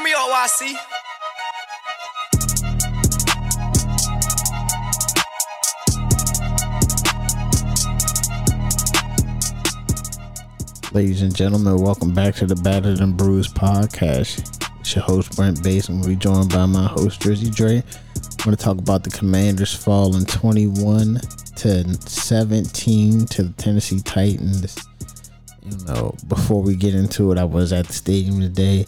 Turn me up, YC. Ladies and gentlemen, welcome back to the Battered and Bruised podcast. It's your host Brent Bass, and we're joined by my host Drizzy Dre. I'm going to talk about the Commanders falling 21 to 17 to the Tennessee Titans. You know, before we get into it, I was at the stadium today.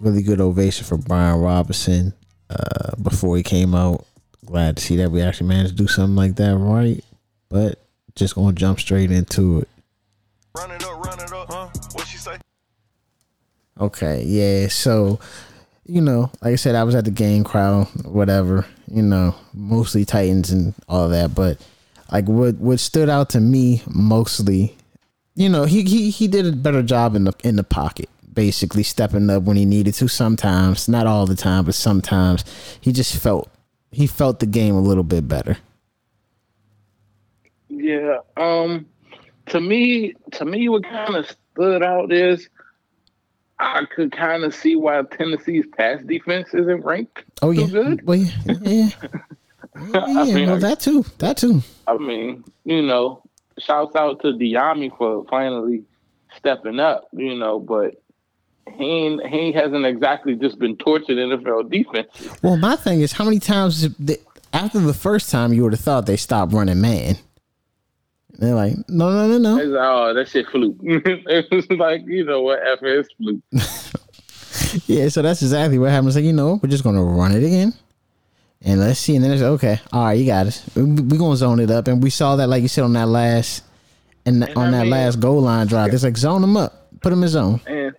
Really good ovation for Brian Robinson uh, before he came out. Glad to see that we actually managed to do something like that right. But just to jump straight into it. Run it up, run it up, huh? What she say? Okay, yeah. So, you know, like I said, I was at the game crowd, whatever, you know, mostly Titans and all that. But like what what stood out to me mostly, you know, he he he did a better job in the in the pocket, basically stepping up when he needed to sometimes, not all the time, but sometimes. He just felt he felt the game a little bit better. Yeah. Um to me to me what kind of stood out is I could kind of see why Tennessee's pass defense isn't ranked Oh yeah. good. Well, yeah. Yeah. Yeah, I mean, well, that too. That too. I mean, you know, shouts out to Dyami for finally stepping up, you know, but he ain't, he hasn't exactly just been tortured NFL defense. Well, my thing is, how many times they- after the first time you would have thought they stopped running man? They're like, no, no, no, no. It's like, oh, that shit fluke. it was like, you know what, F is fluke. Yeah, so that's exactly what happens. Like, you know, we're just gonna run it again, and let's see. And then it's okay. All right, you got it. We're gonna zone it up, and we saw that, like you said, on that last and And on I that mean- last goal line drive. It's like zone them up, put them in zone. and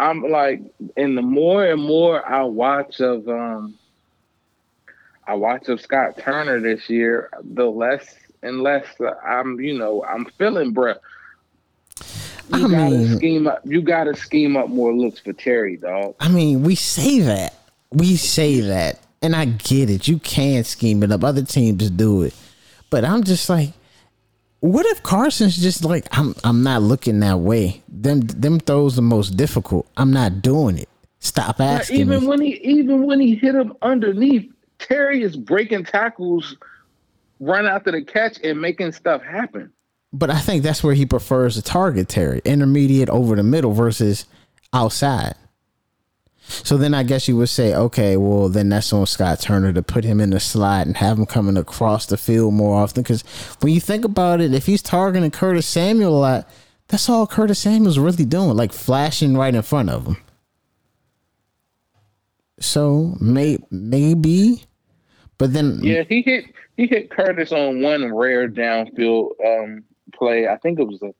I'm like, and the more and more I watch of um, I watch of Scott Turner this year, the less and less I'm, you know, I'm feeling, bruh. You I gotta mean- scheme up. You gotta scheme up more looks for Terry, dog. I mean, we say that. We say that. And I get it. You can scheme it up. Other teams do it. But I'm just like, what if Carson's just like, I'm I'm not looking that way. Them them throws the most difficult. I'm not doing it. Stop asking even me. when he even when he hit him underneath, Terry is breaking tackles, run after the catch, and making stuff happen. But I think that's where he prefers to target Terry. Intermediate over the middle versus outside. So then I guess you would say, okay, well then that's on Scott Turner to put him in the slot and have him coming across the field more often. Because when you think about it, if he's targeting Curtis Samuel a lot, that's all Curtis Samuel's really doing, like flashing right in front of him. So may maybe, but then Yeah, he hit he hit Curtis on one rare downfield um play. I think it was a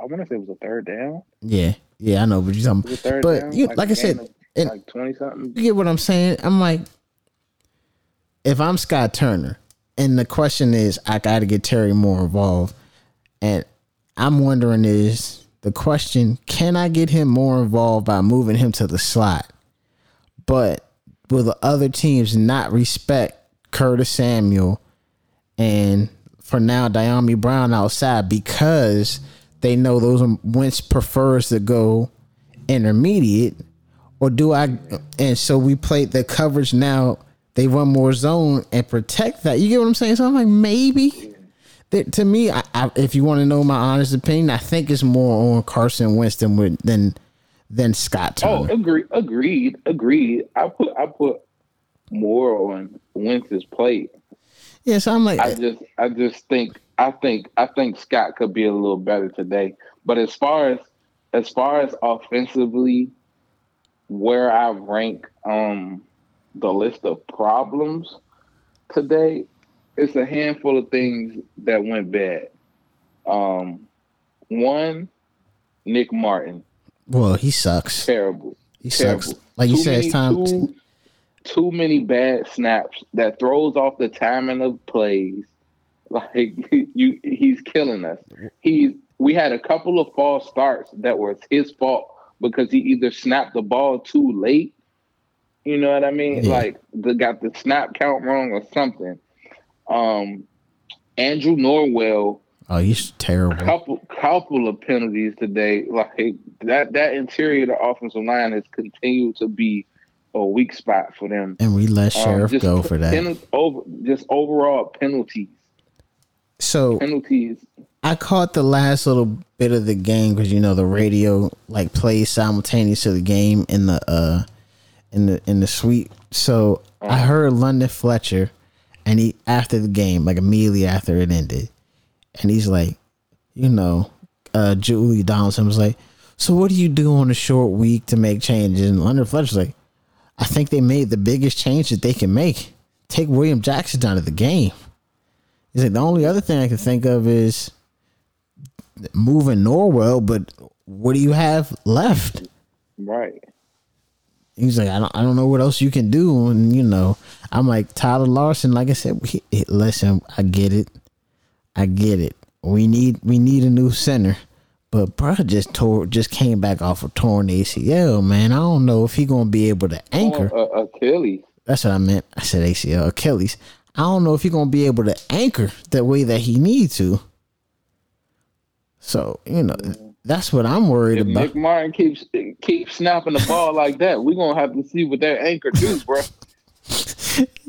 I want to say it was a third down. yeah, yeah, I know, but you talking. It was a third But down. you, like I said, and- like twenty something. You get what I'm saying? I'm like, if I'm Scott Turner, and the question is, I got to get Terry more involved, and I'm wondering is the question, can I get him more involved by moving him to the slot? But will the other teams not respect Curtis Samuel and for now Dyami Brown outside because they know those Wentz prefers to go intermediate or do I? And so we played the coverage now. They run more zone and protect that. You get what I'm saying? So I'm like, maybe. That, to me, I, I, if you want to know my honest opinion, I think it's more on Carson Wentz than with, than than Scott Oh, Turner. agree, agreed, agreed. I put I put more on Wentz's plate. yeah, so I'm like, I just I just think I think I think Scott could be a little better today. But as far as as far as offensively, where I rank um the list of problems today, it's a handful of things that went bad. Um one, Nick Martin, well, he sucks. terrible. He terrible. sucks. Like you said, many- it's time. Too, too many bad snaps that throws off the timing of plays. Like you, he's killing us. He's. We had a couple of false starts that was his fault because he either snapped the ball too late. You know what I mean? Yeah. Like the got the snap count wrong or something. Um, Andrew Norwell Oh, he's terrible. Couple couple of penalties today. Like that that interior of the offensive line has continued to be a weak spot for them. And we let Um, Sheriff just go for that. over, just overall penalties. So Penalties. I caught the last little bit of the game because you know the radio like plays simultaneous to the game in the uh in the in the suite. So I heard London Fletcher, and he after the game, like immediately after it ended, and he's like, you know, uh Julie Donaldson was like, so what do you do on a short week to make changes? And London Fletcher's like, I think they made the biggest change that they can make. Take William Jackson out of the game. He's like, the only other thing I can think of is moving Norwell, but what do you have left? Right. He's like, I don't, I don't know what else you can do. And you know, I'm like Tyler Larsen. Like I said, he, he- listen, I get it, I get it. We need, we need a new center, but bro just tore, just came back off a torn ACL. Man, I don't know if he gonna be able to anchor. Uh, Achilles. That's what I meant. I said ACL, Achilles. I don't know if he's gonna be able to anchor the way that he need to. So you know, that's what I'm worried If about. Nick Martin keeps keeps snapping the ball like that, we're gonna have to see what that anchor do, bro.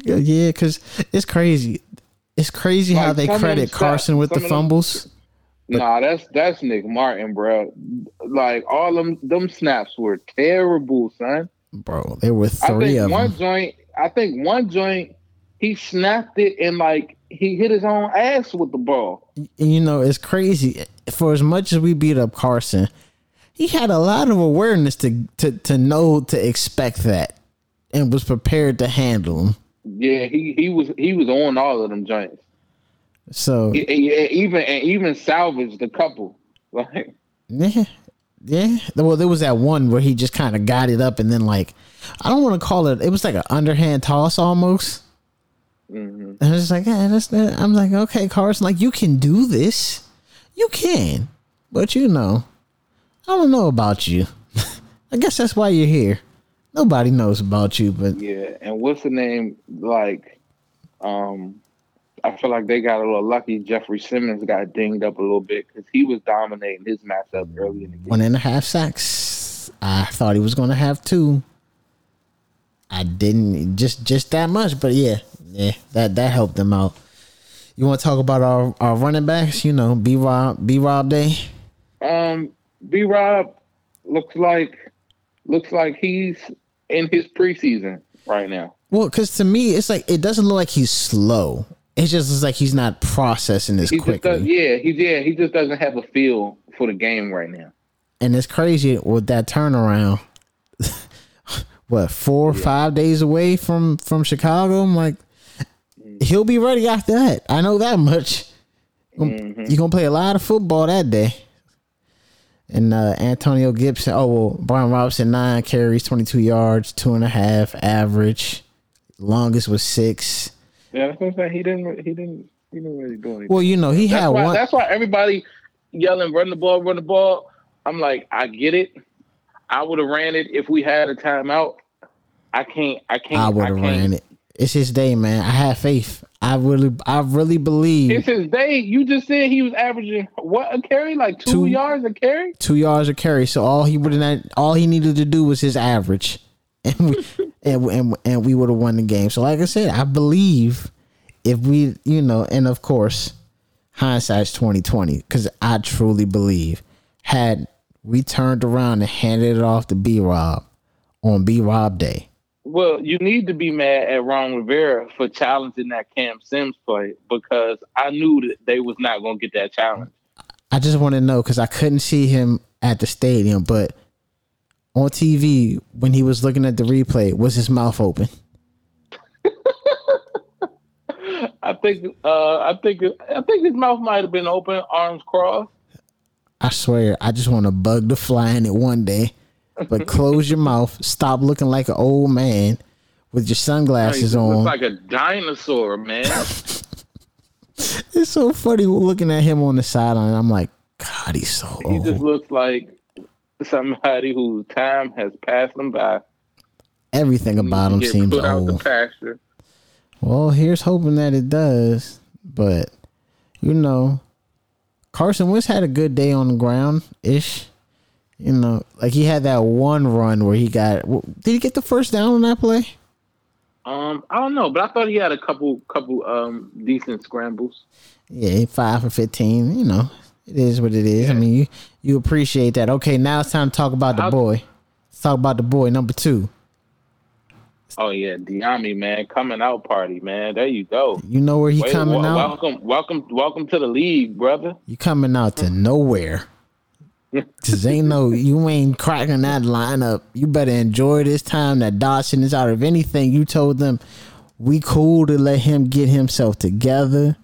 Yeah, because it's crazy. It's crazy how they some of them credit Carson with the of them- fumbles. Nah, that's that's Nick Martin, bro. Like all them them snaps were terrible, son. Bro, there were I three think of one them. joint, I think one joint, he snapped it and like he hit his own ass with the ball. And, you know, it's crazy. For as much as we beat up Carson, he had a lot of awareness to to to know to expect that, and was prepared to handle him. Yeah, he he was he was on all of them joints. So he even and even salvaged a couple. Like Yeah, yeah. Well, there was that one where he just kind of got it up, and then like, I don't want to call it. It was like an underhand toss almost. Mhm. And it's like, yeah, that's that. I'm like, okay, Carson, like you can do this, you can, but you know, I don't know about you. I guess that's why you're here. Nobody knows about you, but yeah, and what's the name? Like, um, I feel like they got a little lucky. Jeffrey Simmons got dinged up a little bit because he was dominating his matchup early in the game. one and a half sacks. I thought he was going to have two. I didn't just just that much, but yeah, yeah, that that helped them out. You want to talk about our, our running backs? You know, B Rob B Rob Day. Um, B Rob looks like looks like he's in his preseason right now. Well, because to me, it's like it doesn't look like he's slow. It just looks like he's not processing this He just does, quickly, yeah, he yeah, he just doesn't have a feel for the game right now. and it's crazy with that turnaround. what four or five days away from from Chicago? I'm like, he'll be ready after that. I know that much. Mm-hmm. You're gonna play a lot of football that day. And uh, Antonio Gibson, oh well, Brian Robinson nine carries, twenty two yards, two and a half average. Longest was six. Yeah, that's what I'm saying. He didn't. He didn't. He didn't really do anything. Well, you know he that's had why. one. That's why everybody yelling, "Run the ball, run the ball." I'm like, I get it. I would have ran it if we had a timeout. I can't. I can't. I would have ran it. It's his day, man. I have faith. I really, I really believe It's his day. You just said he was averaging what a carry, like two, Two. yards a carry. two yards a carry. So all he would have, all he needed to do was his average, and we, and and, and we would have won the game. So like I said, I believe if we, you know, and of course, hindsight's twenty twenty because I truly believe had we turned around and handed it off to B Rob on B Rob Day. Well, you need to be mad at Ron Rivera for challenging that Cam Sims play because I knew that they was not going to get that challenge. I just want to know because I couldn't see him at the stadium, but on TV when he was looking at the replay, was his mouth open? I think, uh, I think, I think his mouth might have been open, arms crossed. I swear, I just want to bug the fly in it one day. But close your mouth. Stop looking like an old man with your He sunglasses looks on. like a dinosaur, man. it's so funny looking at him on the sideline. I'm like, God, he's so he just looks like somebody whose time has passed him by. Everything about him seems put out the old. pasture. Well, here's hoping that it does. But you know, Carson Wentz had a good day on the ground ish. You know, like he had that one run where he got. Did he get the first down on that play? Um, I don't know, but I thought he had a couple couple um decent scrambles. Yeah, five for fifteen. You know, it is what it is. I mean, you you appreciate that. Okay, now it's time to talk about the How- boy. Let's talk about the boy number two. Oh yeah, Dyami man, coming out party man. There you go. You know where he Wait, coming wel- out? Welcome, welcome, welcome to the league, brother. You coming out to nowhere. Cause ain't no you ain't cracking that lineup. You better enjoy this time that Dotson is out. If anything, you told them we cool to let him get himself together.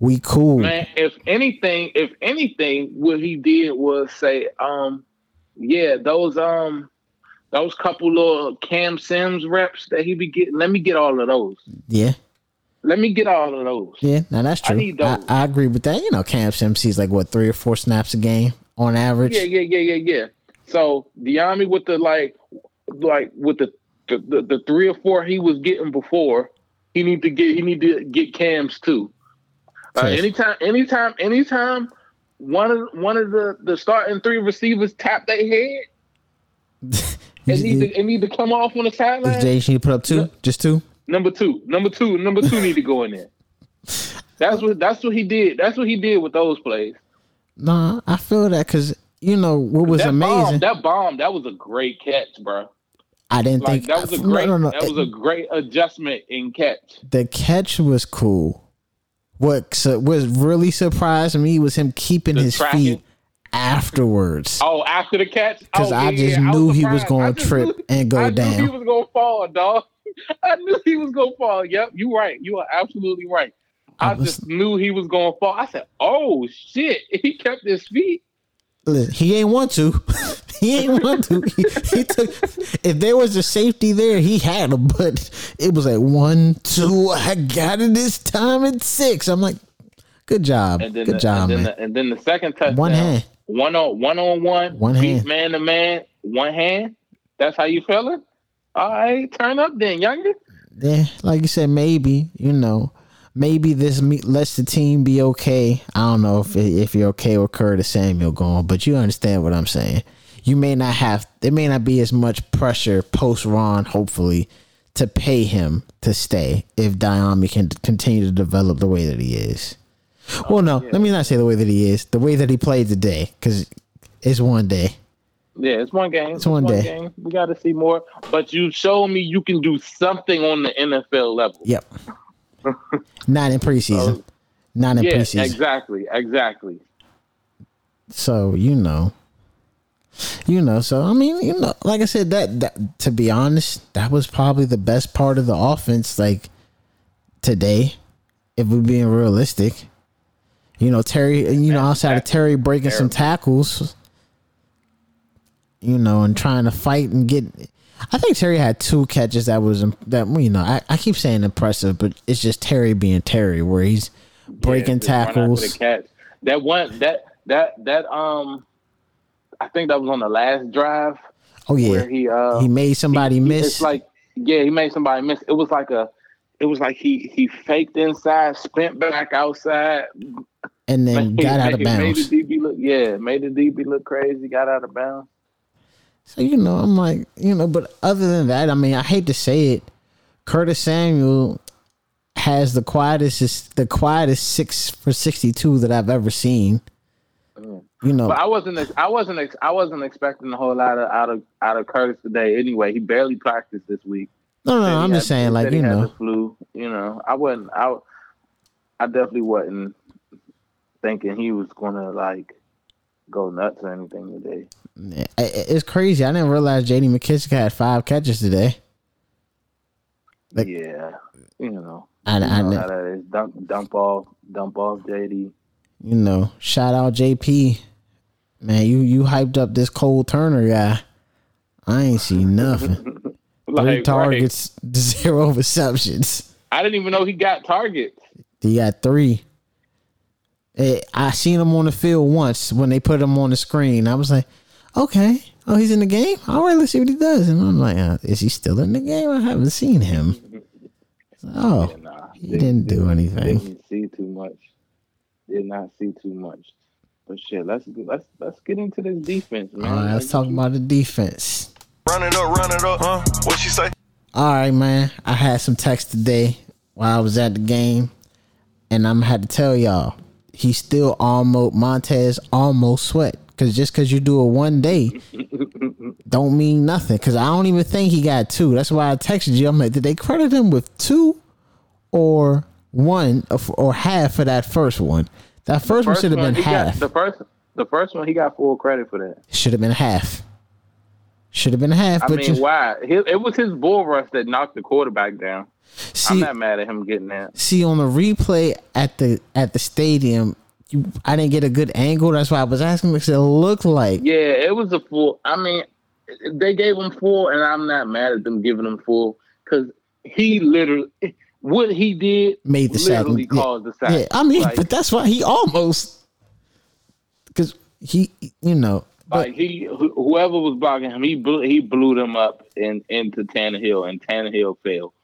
We cool. Man, if anything, if anything, what he did was say, um, yeah, those um those couple little Cam Sims reps that he be getting, let me get all of those. Yeah. Let me get all of those. Yeah, now that's I true. need I. I agree with that. You know, Cam Sims sees like what three or four snaps a game on average. Yeah, yeah, yeah, yeah, yeah. So Dyami with the like, like with the the, the the three or four he was getting before, he need to get he need to get cams too. Uh, Fresh. anytime, anytime, anytime one of one of the the starting three receivers tap their head and need to and need to come off on the sideline. Jay should put up two? Yeah. Just two? Number two, number two, number two need to go in there. That's what that's what he did. That's what he did with those plays. Nah, I feel that because you know what was that amazing. bomb, that bomb, that was a great catch, bro. I didn't Like think that was a great no, no. that was a great adjustment in catch. the catch was cool. What su- was really surprised me was him keeping The his tracking? feet afterwards. Oh, after the catch, Because oh, I yeah, just knew he was going to trip knew- and go I knew he was gonna fall, dog. I knew he was gonna fall. Yep, you're right. You are absolutely right. I, I just knew he was gonna fall. I said, "Oh shit!" He kept his feet. Listen, he ain't want to. he ain't want to. He, he took. If there was a safety there, he had him. But it was like one, two. I got it this time at six. I'm like, good job, And then good the, job, and then man. The, and then the second touchdown, One hand. one on one on one, One hand. man to man, one hand. That's how you feeling? All right, turn up then, younger. Yeah, like you said, maybe you know, maybe this lets the team be okay. I don't know if if you're okay with Curtis Samuel going, but you understand what I'm saying. You may not have. There may not be as much pressure post Ron, hopefully, to pay him to stay if Dyami can continue to develop the way that he is. Well, no, let me not say the way that he is. The way that he played today, because it's one day. Yeah, it's one game. It's, one one, day. game. We got to see more. But you showed me you can do something on the NFL level. Yep. not in preseason. Not in Yeah, preseason. exactly, exactly. So you know, you know. So I mean, you know, like I said, that, that to be honest, that was probably the best part of the offense. Like today, if we're being realistic, you know, Terry. You know, outside of Terry breaking some tackles, you know, and trying to fight and get. I think Terry had two catches that was that you know I, I keep saying impressive, but it's just Terry being Terry, where he's breaking Yeah, just run after tackles. That one, that that that um, I think that was on the last drive Oh yeah, where he uh he made somebody he- miss. It's like yeah, he made somebody miss. It was like a, it was like he he faked inside, spent back outside, and then made- got out of bounds. Made the DB look yeah, made the DB look crazy. Got out of bounds. So you know, I'm like, you know, but other than that, I mean, I hate to say it, Curtis Samuel has the quietest, the quietest six for sixty two that I've ever seen. Mm. You know, But I wasn't I wasn't ex- I wasn't expecting a whole lot of out of out of Curtis today. Anyway, he barely practiced this week. no, no, I'm had- just saying, like, you know, flu. You know, I wasn't. I I definitely wasn't thinking he was gonna like go nuts or anything today. It's crazy. I didn't realize J.D. McKissic had five catches today. Like- yeah, you know, I, you I, know how that is. Dump dump off, dump off JD. you know, shout out JP, man. You you hyped up this Cole Turner guy. I ain't see nothing. Three Like, right. targets, zero receptions. I didn't even know he got targets. He got three. Eh, I seen him on the field once when they put him on the screen. I was like, okay, oh, he's in the game. All right, let's see what he does. And I'm like, uh, is he still in the game? I haven't seen him. Oh, Nah, he didn't do anything. Didn't see too much. Did not see too much. But shit, let's let's let's get into this defense, man. All right, let's talk about the defense. Run it up, run it up, huh? What she say? All right, man. I had some text today while I was at the game, and I'm had to tell y'all he still almost Montez almost sweat. Cause just cause you do it one day, don't mean nothing. Cause I don't even think he got two. That's why I texted you. I'm like, did they credit him with two, or one, or half for that first one? That first, one should have been he got- half. the first the first one he got full credit for that. Should have been half. Should have been half. I but mean, you why? It, it was his bull rush that knocked the quarterback down. I'm not mad at him getting that. see on the replay at the at the stadium, you, I didn't get a good angle. That's why I was asking because it looked like Yeah, it was a full. I mean, they gave him full, and I'm not mad at them giving him full because he literally what he did Made the literally Yeah. caused the sack. Yeah, I mean, Like- but that's why he almost because he, you know, but Like he, whoever was blocking him, he blew, he blew them up in into Tannehill, and Tannehill fell.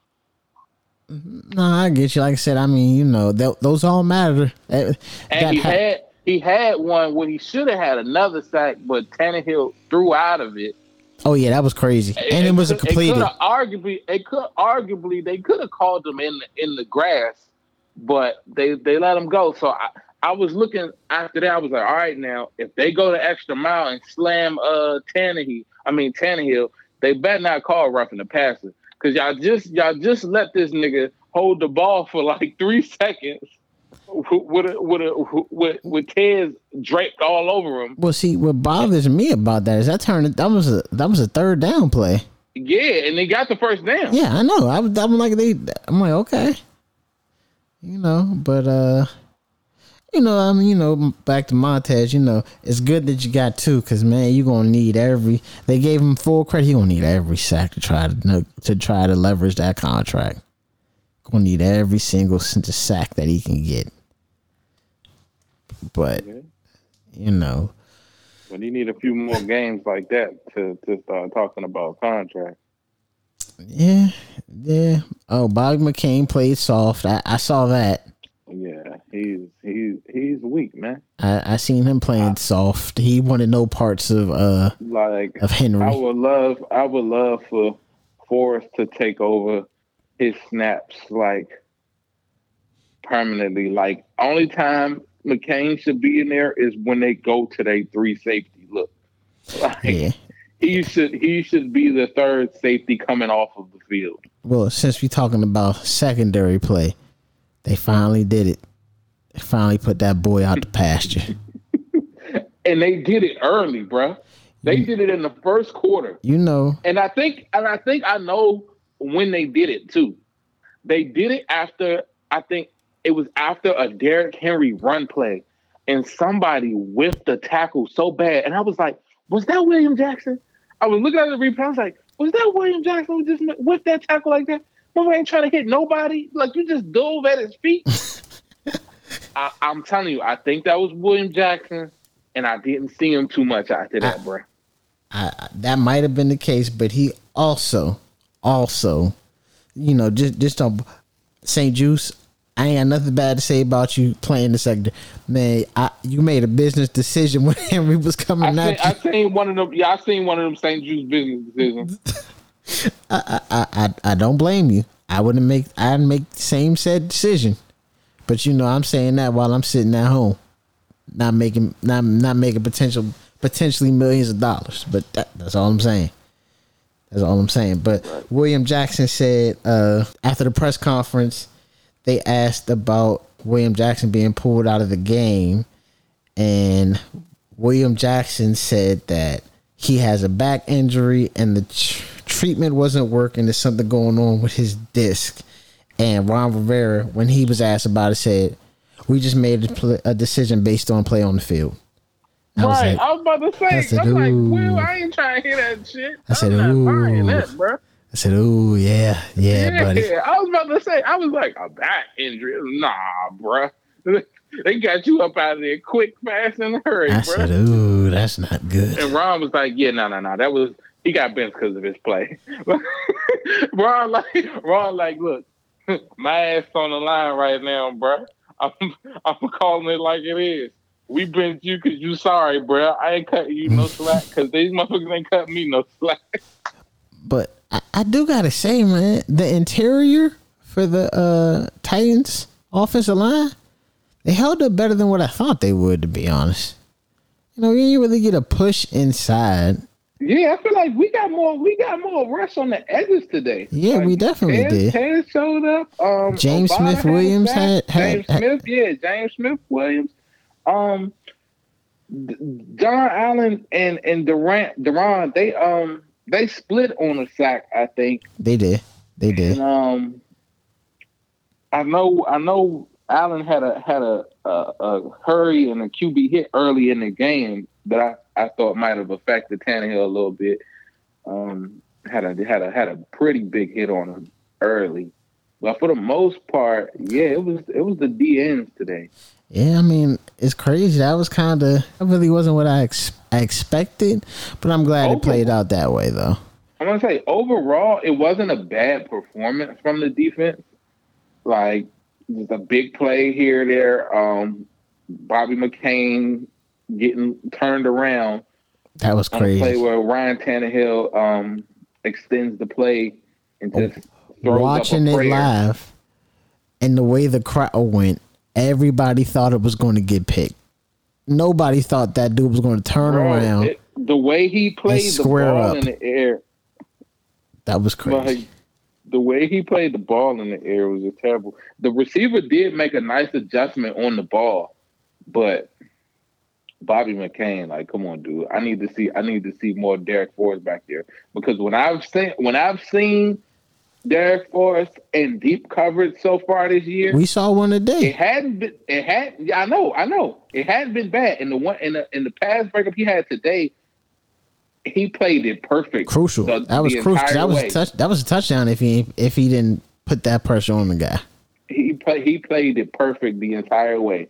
No, I get you. Like I said, I mean, you know, th- those all matter. That- And that he ha- had he had one when he should have had another sack, but Tannehill threw out of it. oh yeah, that was crazy, and it wasn't could- completed. coulda arguably, it could arguably they could have called him in the, in the grass, but they they let him go. So I, I was looking after that. I was like, all right, now if they go the extra mile and slam uh Tannehill, I mean Tannehill, they better not call roughing the passer because y'all just y'all just let this nigga hold the ball for like three seconds with a, with a, with with Tez draped all over him. Well, see, what bothers me about that is that turned that was a that was a third down play. Yeah, and they got the first down. Yeah, I know. I I'm like they I'm like, okay. You know, but uh you know, I mean, you know, back to Montez, you know, it's good that you got two because man, you're gonna need every. They gave him full credit. He gonna need every sack to try to to try to leverage that contract. Gonna need every single cent of sack that he can get. But you know, But he need a few more games like that to, to start talking about contract. yeah, yeah. Oh, Bob McCain played soft. I, I saw that. Yeah, he's he's he's weak, man. I, I seen him playing soft. He wanted no parts of uh Like of Henry. I would love I would love for Forrest to take over his snaps like permanently. Like only time McCain should be in there is when they go to their three safety look. Like yeah. he should he should be the third safety coming off of the field. Well, since we're talking about secondary play, they finally did it. Finally put that boy out the pasture. and they did it early, bruh. They did it in the first quarter, You know, and I think, and I think I know when they did it too. They did it after I think it was after a Derrick Henry run play, and somebody whiffed the tackle so bad, and I was like, "Was that William Jackson?" I was looking at the replay. I was like, "Was that William Jackson who just whiffed that tackle like that?" My ain't trying to hit nobody. Like you just dove at his feet. I, I'm telling you, I think that was William Jackson, and I didn't see him too much after that, bro. I, I- that might have been the case, but he also, also, you know, just just on St. Juice. I ain't got nothing bad to say about you playing the sector, man. I, you made a business decision when Henry was I coming seen, at I seen one of them. Yeah, I seen one of them St. Jude's business decisions. I, I, I don't blame you. I wouldn't make I'd make the same said decision. But you know, I'm saying that while I'm sitting at home, not making not not making potential potentially millions of dollars. But that, that's all I'm saying. That's all I'm saying. But William Jackson said uh, after the press conference, they asked about William Jackson being pulled out of the game, and William Jackson said that he has a back injury and the tr- treatment wasn't working. There's something going on with his disc. And Ron Rivera, when he was asked about it, said, "We just made a, decision based on play on the field." I was right. like- I was about to say. I said, I'm like, ooh. well, I ain't trying to hear that shit. I said, I'm not buying ooh. that, bro. I said, "Oh yeah, yeah, buddy." I was about to say. I was like, oh, a back injury? Nah, bro. They got you up out of there quick, fast, and hurry, I said, "Ooh, that's not good." And Ron was like, "Yeah, no, no, no. That was he got benched because of his play." Ron like, Ron like, look, my ass on the line right now, bro. I'm I'm calling it like it is. We benched you because you sorry, bro. I ain't cutting you no slack because these motherfuckers ain't cutting me no slack. But I, I do gotta say, man, the interior for the uh, Titans offensive line, they held up better than what I thought they would. To be honest, you know, you really get a push inside. Yeah, I feel like we got more. We got more rush on the edges today. Yeah, Like, we definitely did. Ted showed up. Um, James Obama Smith Williams had- had- James had- Smith. Yeah, James Smith Williams. Um, John Allen and and Durant Durant they um they split on a sack. I think. They did. They did. And, um, I know, I know. Allen had a had a, a a hurry and a QB hit early in the game that I, I thought might have affected Tannehill a little bit. Um, had a had a had a pretty big hit on him early, but for the most part, yeah, it was it was the DNs today. Yeah, I mean, it's crazy. That was kind of, that really wasn't what I, ex- I expected, but I'm glad it played out that way, though. I'm gonna say overall, it wasn't a bad performance from the defense. Like just a big play here, there. Um, Bobby McCain getting turned around That was a play crazy. where Ryan Tannehill um, extends the play and just Watching it live and the way the crowd went, everybody thought it was going to get picked. Nobody thought that dude was going to turn Bro, around. it- the way he played the ball up. in the air, that was crazy. Like the way he played the ball in the air was just terrible. The receiver did make a nice adjustment on the ball, but Bobby McCain, like, come on, dude. I need to see I need to see more Darrick Forrest back there. Because when I've seen when I've seen Darrick Forrest in deep coverage so far this year, we saw one it today. hadn't been it had yeah, I know, I know. It hadn't been bad. In the one in the in the pass breakup he had today, he played it perfect. Crucial. the- that was crucial. That was a touch. That was a touchdown if he if he didn't put that pressure on the guy. he play, he played it perfect the entire way.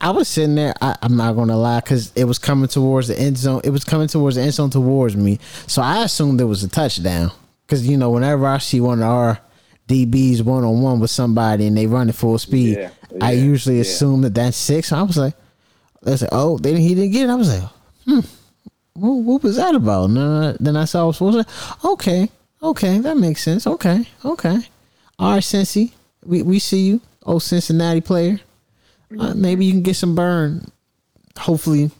I was sitting there. I, I'm not gonna lie, because it was coming towards the end zone. It was coming towards the end zone towards me, so I assumed it was a touchdown. Because you know, whenever I see one of our DBs one on one with somebody and they run at full speed, Yeah, I usually yeah. assume that that's six. I was like, I like, oh, they didn't, he didn't get it. I was like, hmm, what, what was that about? And then I, then I saw it was supposed to. Okay, okay, that makes sense. Okay, okay. All right, Cincy, we we see you, old Cincinnati player. Uh, maybe you can get some burn. Hopefully,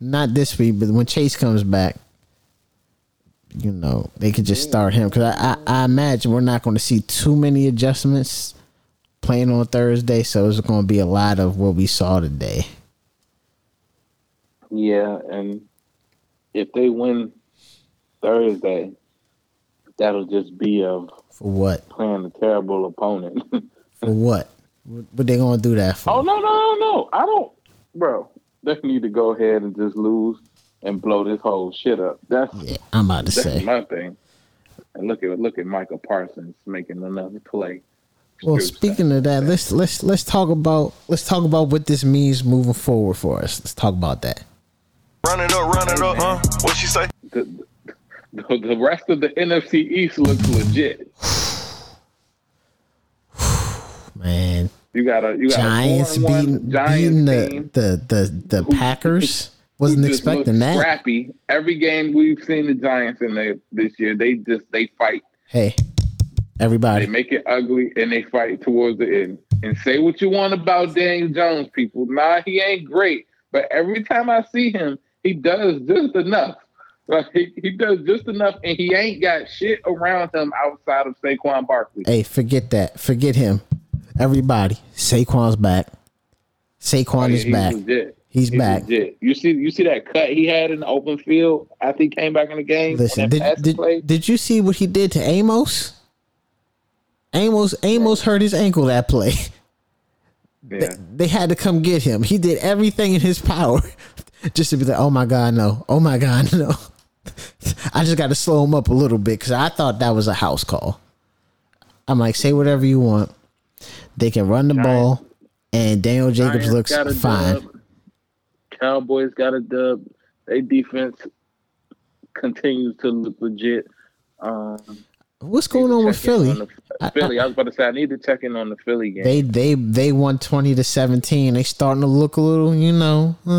not this week, but when Chase comes back, you know they could just start him because I, I I imagine we're not going to see too many adjustments playing on Thursday, so it's going to be a lot of what we saw today. Yeah, and if they win Thursday, that'll just be of For what? playing a terrible opponent. For what? What they're going to do that for? oh no, no, no, no! I don't, bro. They need to go ahead and just lose and blow this whole shit up. That's Yeah, I'm about to that's say. my thing. And look at look at Michael Parsons making another play. Well, Screw speaking of that, let's let's let's talk about let's talk about what this means moving forward for us. Let's talk about that. Run it up, run it up, huh? What she say? the, the, the rest of the NFC East looks legit. Man, You got a you got Giants a beating, Giants beating the, the the the Packers. Wasn't expecting that. Scrappy. Every game we've seen the Giants in there this year, they just they fight. Hey, everybody. They make it ugly and they fight towards the end. And say what you want about Daniel Jones, people. Nah, he ain't great, but every time I see him, he does just enough. Like he, he does just enough, and he ain't got shit around him outside of Saquon Barkley. Hey, forget that. Forget him. Everybody. Saquon's back. Saquon Oh, yeah, is back. He's back. legit. You see, you see that cut he had in the open field after he came back in the game. Listen, did, did, play? did you see what he did to Amos? Amos Amos hurt his ankle that play. Yeah. They had to come get him. He did everything in his power just to be like, "Oh my god, no! Oh my god, no!" I just got to slow him up a little bit because I thought that was a house call. I'm like, say whatever you want. They can run the ball, and Daniel Jacobs Giants looks fine. dub. Cowboys got a dub. Their defense continues to look legit. Um, What's going on with Philly? on the- Philly. I was about to say I need to check in on the Philly game. They they they won twenty to seventeen. They starting to look a little, you know, uh,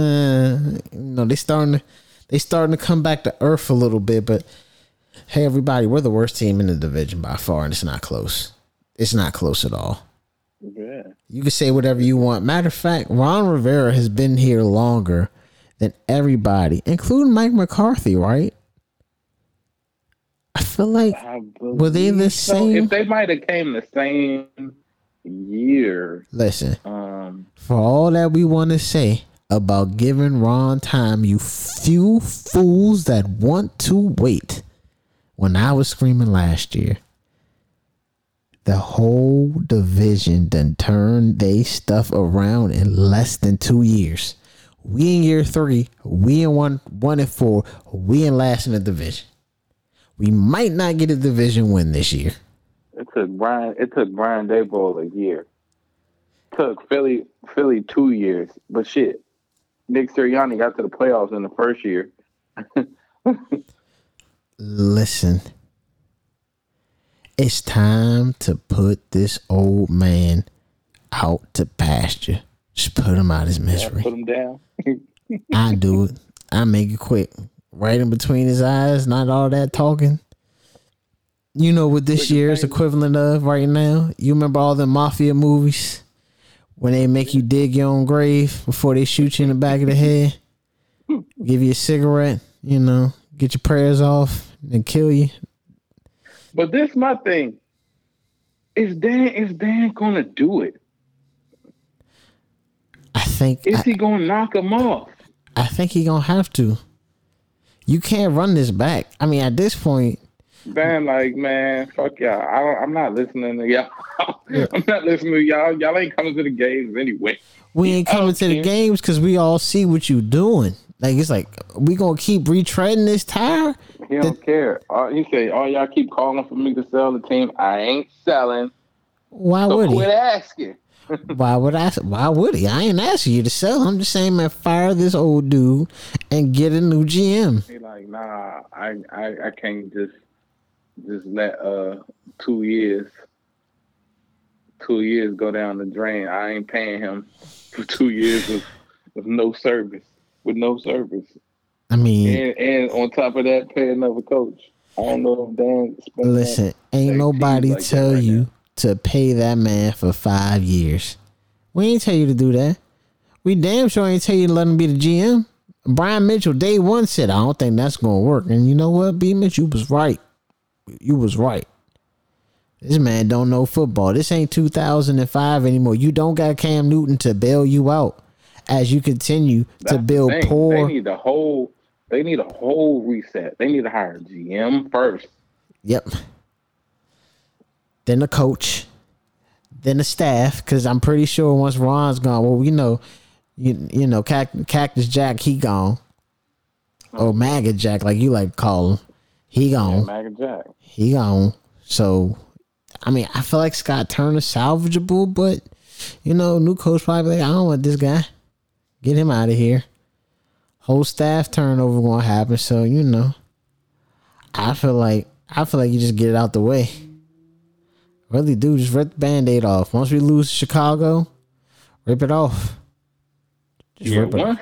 uh, you know, they starting to they starting to come back to earth a little bit. But hey, everybody, we're the worst team in the division by far, and it's not close. It's not close at all. yeah. You can say whatever you want. Matter of fact, Ron Rivera has been here longer than everybody, including Mike McCarthy. Right? I feel like I Were they the so. same? If they might have came the same year, listen. um, For all that we want to say about giving Ron time, you few fools that want to wait. When I was screaming last year, the whole division done turned they stuff around in less than two years. We in year three, we in one one and four, we in last in the division. We might not get a division win this year. it took Brian. It took Brian Daboll a year. Took Philly Philly two years, but shit, Nick Sirianni got to the playoffs in the first year. Listen, it's time to put this old man out to pasture. Just put him out his misery. Put him down. I do it. I make it quick. Right in between his eyes, not all that talking. You know what this year is equivalent of right now? You remember all the mafia movies when they make you dig your own grave before they shoot you in the back of the head? Give you a cigarette, you know, get your prayers off and kill you. But this my thing. Is Dan is Dan gonna do it? I think Is I, he gonna knock him off? I think he gonna have to. You can't run this back. I mean, at this point, Dan, like, man, fuck y'all. I don't, I'm not listening to y'all. I'm not listening to y'all. Y'all ain't coming to the games anyway. we ain't coming to the games because we all see what you doing. Like it's like we gonna keep retreading this tire. He don't care. All, he say, "Oh, y'all keep calling for me to sell the team. I ain't selling. Why So would quit he? asking." Why would I? Why would he? I ain't asking you to sell. I'm just saying, man, fire this old dude and get a new GM. He like, nah, I, I, I can't just, just let uh two years, two years go down the drain. I ain't paying him for two years of, of no service, with no service, I mean, and and on top of that, pay another coach. I don't know if Dan. listen, ain't nobody like tell right you now. to pay that man for five years. We ain't tell you to do that. We damn sure ain't tell you to let him be the GM. Brian Mitchell, day one said, I don't think that's gonna work. And you know what, B Mitchell, you was right. You was right. This man don't know football. This ain't 2005 anymore. You don't got Cam Newton to bail you out as you continue That's to build thing. poor. They need a whole. They need a whole reset. They need to hire a GM first. Yep. Then the coach, then the staff, because I'm pretty sure once Ron's gone, well, we know, you you know, Cactus Jack, he gone, Oh, Maggot Jack, like you like to call him, he gone, Mac and Jack. he gone. So, I mean, I feel like Scott Turner salvageable, but you know, new coach probably like, I don't want this guy, get him out of here. Whole staff turnover gonna happen, so you know. I feel like I feel like you just get it out the way. Really do just rip the band-aid off. Once we lose Chicago, rip it off. Just Yeah, rip it once,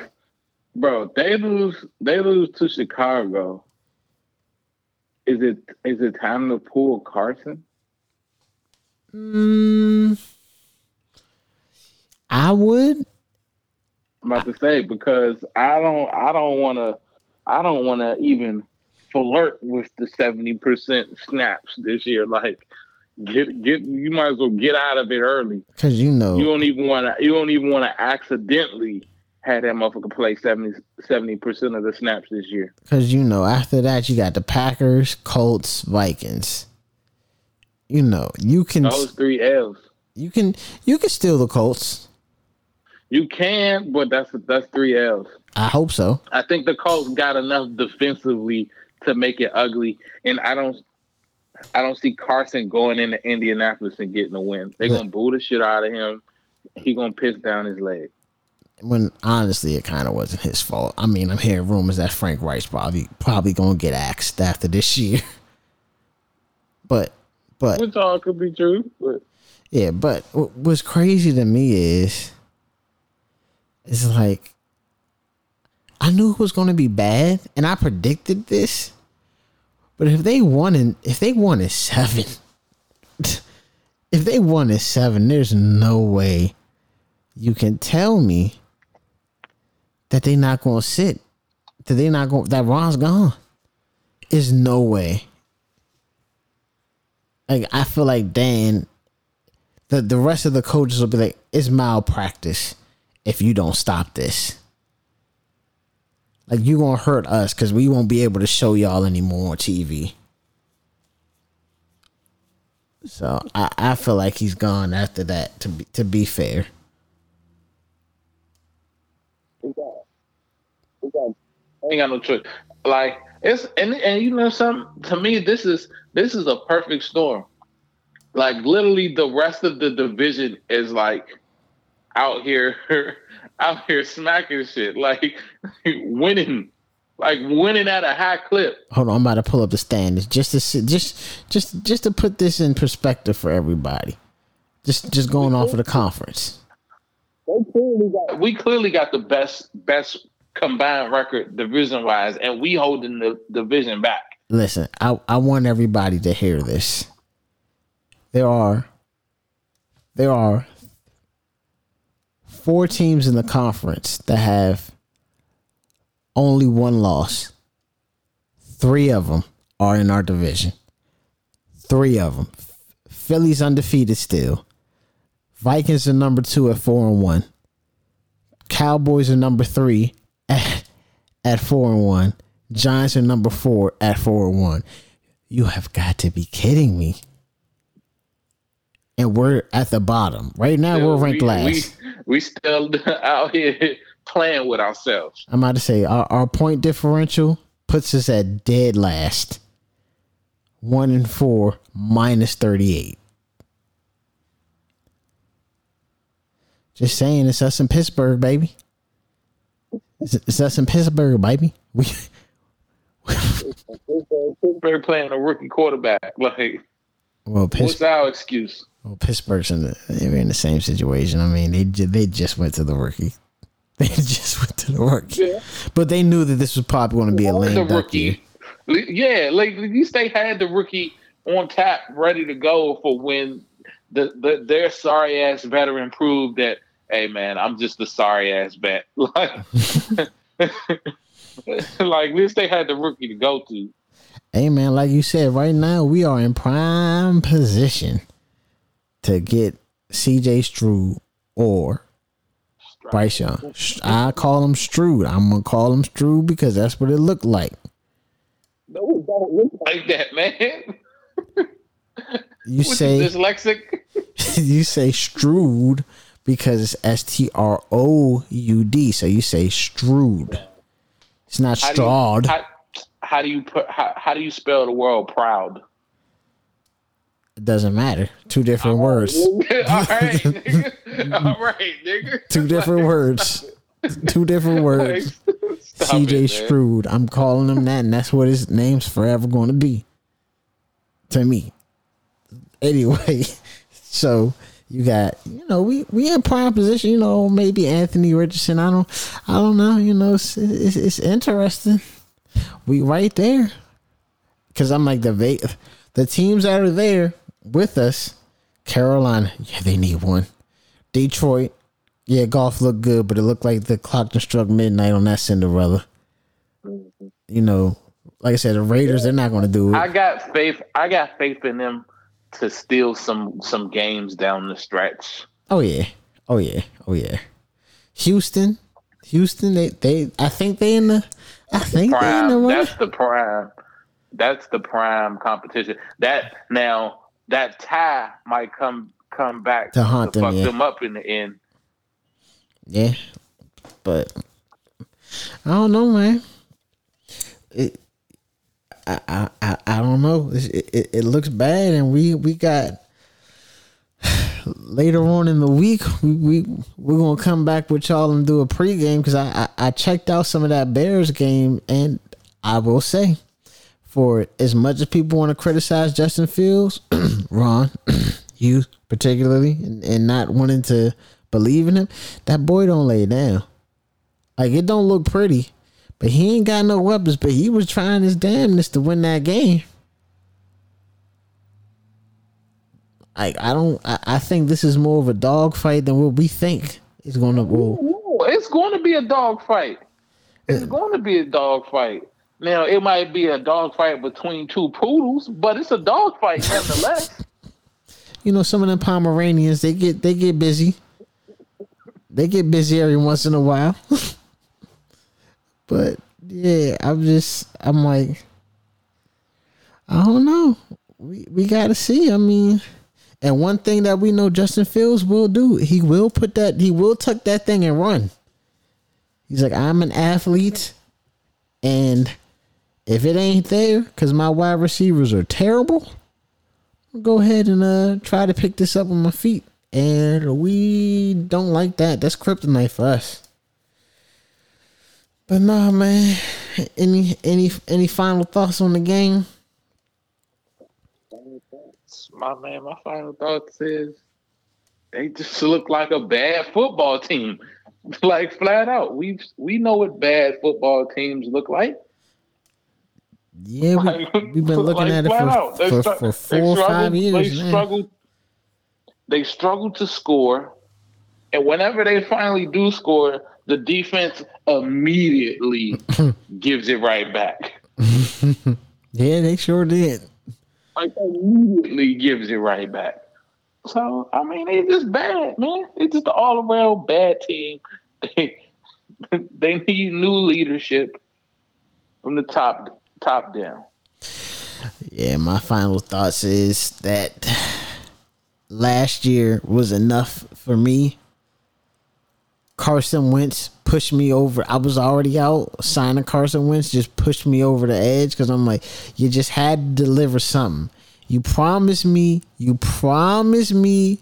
bro, they lose. They lose to Chicago. Is it is it time to pull Carson? Mm, I would. I'm about to say because I don't I don't want to I don't want to even flirt with the seventy percent snaps this year. Like get get you might as well get out of it early. Cause you know, You don't even want to you don't even want to accidentally have that motherfucker play 70 percent of the snaps this year. cause you know, after that you got the Packers, Colts, Vikings. You know, you can Those three L's. you can you can steal the Colts. You can, but that's that's three L's. I hope so. I think the Colts got enough defensively to make it ugly, and I don't, I don't see Carson going into Indianapolis and getting a win. They're gonna boo the shit out of him. He gonna piss down his leg. When honestly, it kind of wasn't his fault. I mean, I'm hearing rumors that Frank Wright's probably probably gonna get axed after this year. But but Which all could be true, but yeah, but what's crazy to me is it's like I knew it was going to be bad, and I predicted this. But if they won in if they won at seven, if they won at seven, there's no way you can tell me that they not going to sit. That they not going that Ron's gone. Is no way. Like I feel like Dan the the rest of the coaches will be like, it's malpractice if you don't stop this. Like you gonna hurt us because we won't be able to show y'all anymore on TV. So I, I feel like he's gone after that. To be to be fair, ain't got no choice. Like it's and and you know something to me this is this is a perfect storm. Like literally the rest of the division is like out here out here smacking shit like winning like winning at a high clip. hold on, I'm about to pull up the standings just to see, just just just to put this in perspective for everybody. Just just going off of the conference. We clearly got the best best combined record division wise and we holding the division back. Listen, I, I want everybody to hear this. There are there are four teams in the conference that have only one loss. Three of them are in our division. Three of them. Philly's undefeated still. Vikings are number two at four and one. Cowboys are number three at, at four and one. Giants are number four at four and one. You have got to be kidding me. And we're at the bottom. Right now we're ranked we, last. We, still out here playing with ourselves. I'm about to say our, our point differential puts us at dead last. One and four minus thirty eight. Just saying, it's us in Pittsburgh, baby. It's, it's us in Pittsburgh, baby. We Pittsburgh playing a rookie quarterback. Like, well, what's our excuse? Well, Pittsburgh's in the, they're in the same situation. I mean, they they just went to the rookie. They just went to the rookie, Yeah. but they knew that this was probably going to be a lame duck year. rookie. Yeah, like at least they had the rookie on tap, ready to go for when the, the their sorry ass veteran proved that, hey man, I'm just a sorry ass vet. Like, like at least they had the rookie to go to. Hey man, like you said, right now we are in prime position to get C.J. Stroud or Bryce Young. I call him Stroud. I'm gonna call him Stroud because that's what it looked like. No, it don't look like that, man. You What, say dyslexic? you say Stroud because it's S T R O U D. So you say Stroud. It's not How do you- Stroud. How, how do you put? How, how do you spell the word proud? It doesn't matter. Two different oh. words. All right, nigga. All right, nigga. Two different words. Two different words. Stop CJ. Stroud. I'm calling him that, and that's what his name's forever going to be. To me. Anyway, so you got you know we we in prime position. You know maybe Anthony Richardson. I don't I don't know. You know it's it's, it's interesting. We right there because I'm like the va- the teams that are there with us. Carolina, yeah, they need one. Detroit, yeah, Goff looked good, but it looked like the clock just struck midnight on that Cinderella. Mm-hmm. You know, like I said, the Raiders, they're not going to do it. I got faith. I got faith in them to steal some some games down the stretch. Oh yeah, oh yeah, oh yeah. Houston, Houston, they they, I think they in the, I think they in the running. That's the prime. That's the prime competition. That now that tie might come come back To haunt them, fuck yeah. them up in the end. Yeah, but I don't know, man. It, I, I, I, I don't know. It, it, it looks bad, and we we got later on in the week. We we we're gonna come back with y'all and do a pregame because I, I I checked out some of that Bears game, and I will say, for it. As much as people want to criticize Justin Fields, Ron, you particularly, and, and not wanting to believe in him, that boy don't lay down. Like it don't look pretty, but he ain't got no weapons. But he was trying his damnedest to win that game. Like I don't, I, I think this is more of a dog fight than what we think is gonna. Well, it's going to be a dog fight. It's uh, going to be a dog fight. Now it might be a dog fight between two poodles, but it's a dog fight nonetheless. you know, some of them Pomeranians they get they get busy. They get busy every once in a while. but yeah, I'm just I'm like I don't know. We we gotta see. I mean, and one thing that we know Justin Fields will do, he will put that he will tuck that thing and run. He's like, I'm an athlete, and if it ain't there, because my wide receivers are terrible, I'll go ahead and uh try to pick this up on my feet. And we don't like that. That's kryptonite for us. But nah, man. Any any any final thoughts on the game? My man, my final thoughts is they just look like a bad football team. like flat out. We we know what bad football teams look like. Yeah, we, Like, we've been looking like, at it for. For, for four or five years. They now. struggle. They struggle to score, and whenever they finally do score, the defense immediately gives it right back. Yeah, they sure did. Like immediately gives it right back. So I mean, it's just bad, man. It's just an all around bad team. They they need new leadership from the top top down. Yeah, my final thoughts is that last year was enough for me. Carson Wentz pushed me over. I was already out. Signing Carson Wentz just pushed me over the edge because I'm like, you just had to deliver something. You promised me, you promised me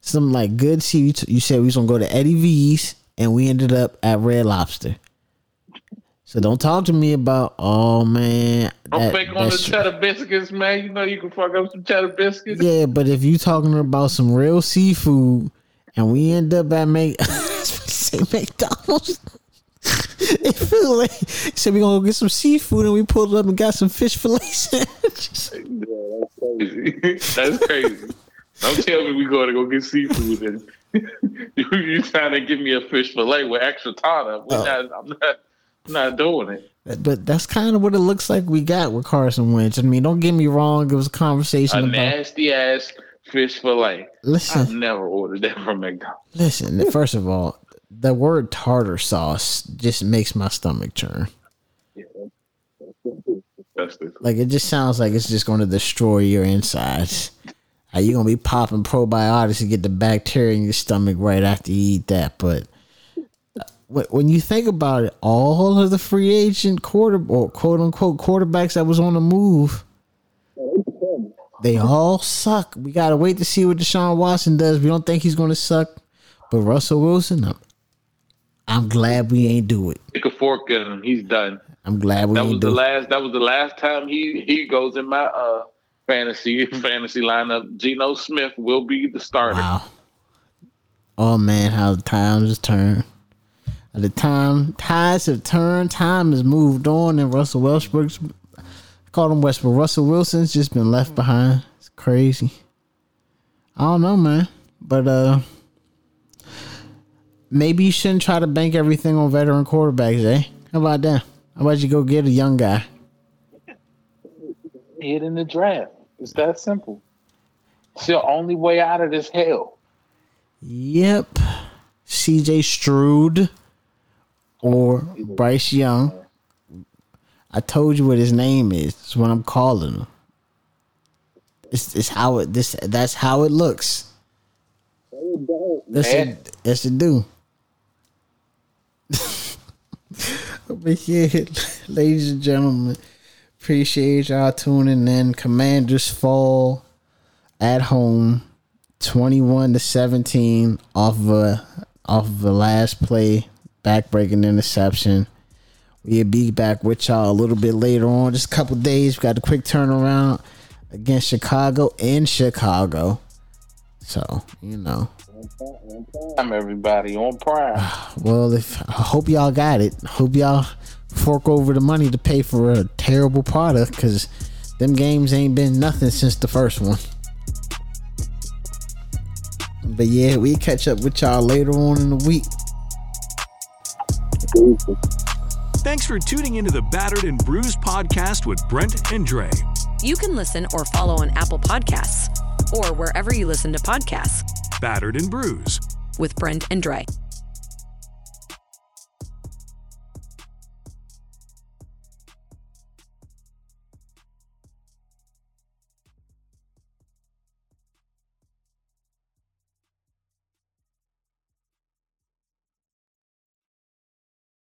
some like good t- you said we was gonna go to Eddie V's and we ended up at Red Lobster. So don't talk to me about oh man. I'm that- fake on the cheddar biscuits, man. You know you can fuck up some cheddar biscuits. yeah, but if you talking about some real seafood and we end up at make say McDonald's. It feel like said we gonna go get some seafood and we pulled up and got some fish fillet sandwiches. Yeah, that's crazy. that's crazy. Don't tell me we going to go get seafood and you, you trying to give me a fish fillet with extra tartar. Oh. not, I'm not, I'm not doing it. But that's kind of what it looks like we got with Carson Wentz. I mean, don't get me wrong. It was a A conversation about. nasty ass fish fillet. I've Listen, never ordered that from McDonald's. listen. First of all, the word tartar sauce just makes my stomach churn. That's the Like it just sounds like it's just going to destroy your insides. Are you gonna be popping probiotics to get the bacteria in your stomach right after you eat that? But when you think about it, all of the free agent quarter or quote unquote quarterbacks that was on the move, they all suck. We gotta wait to see what Deshaun Watson does. We don't think he's gonna suck, but Russell Wilson, I'm, I'm glad we ain't do it. Stick a fork in him. He's done. I'm glad we That ain't was the do it. last. That was the last time he he goes in my uh fantasy fantasy lineup. Geno Smith will be the starter. Wow. Oh man, how the times have turned. At the time tides have turned, time has moved on, and Russell Westbrook's called him Westbrook. Russell Wilson's just been left behind. It's crazy. I don't know, man. But uh maybe you shouldn't try to bank everything on veteran quarterbacks, eh? How about that? How about you go get a young guy? Hit in the draft. It's that simple. It's the only way out of this hell. Yep. CJ Stroud or Bryce Young. I told you what his name is. It's what I'm calling him. It's, it's how it this that's how it looks. That's it, that's it do. but yeah, ladies and gentlemen, appreciate y'all tuning in. Commanders fall at home 21 to 17 off of a off of the last play backbreaking interception We'll be back with y'all a little bit later on. Just a couple days. We got a quick turnaround against Chicago in Chicago. So, you know. Prime, everybody on prime. Well, if I hope y'all got it. Hope y'all fork over the money to pay for a terrible product because them games ain't been nothing since the first one. But yeah, we catch up with y'all later on in the week. Thanks for tuning into the Battered and Bruised podcast with Brent and Dre. You can listen or follow on Apple Podcasts or wherever you listen to podcasts Battered and Bruised. with Brent and Dre.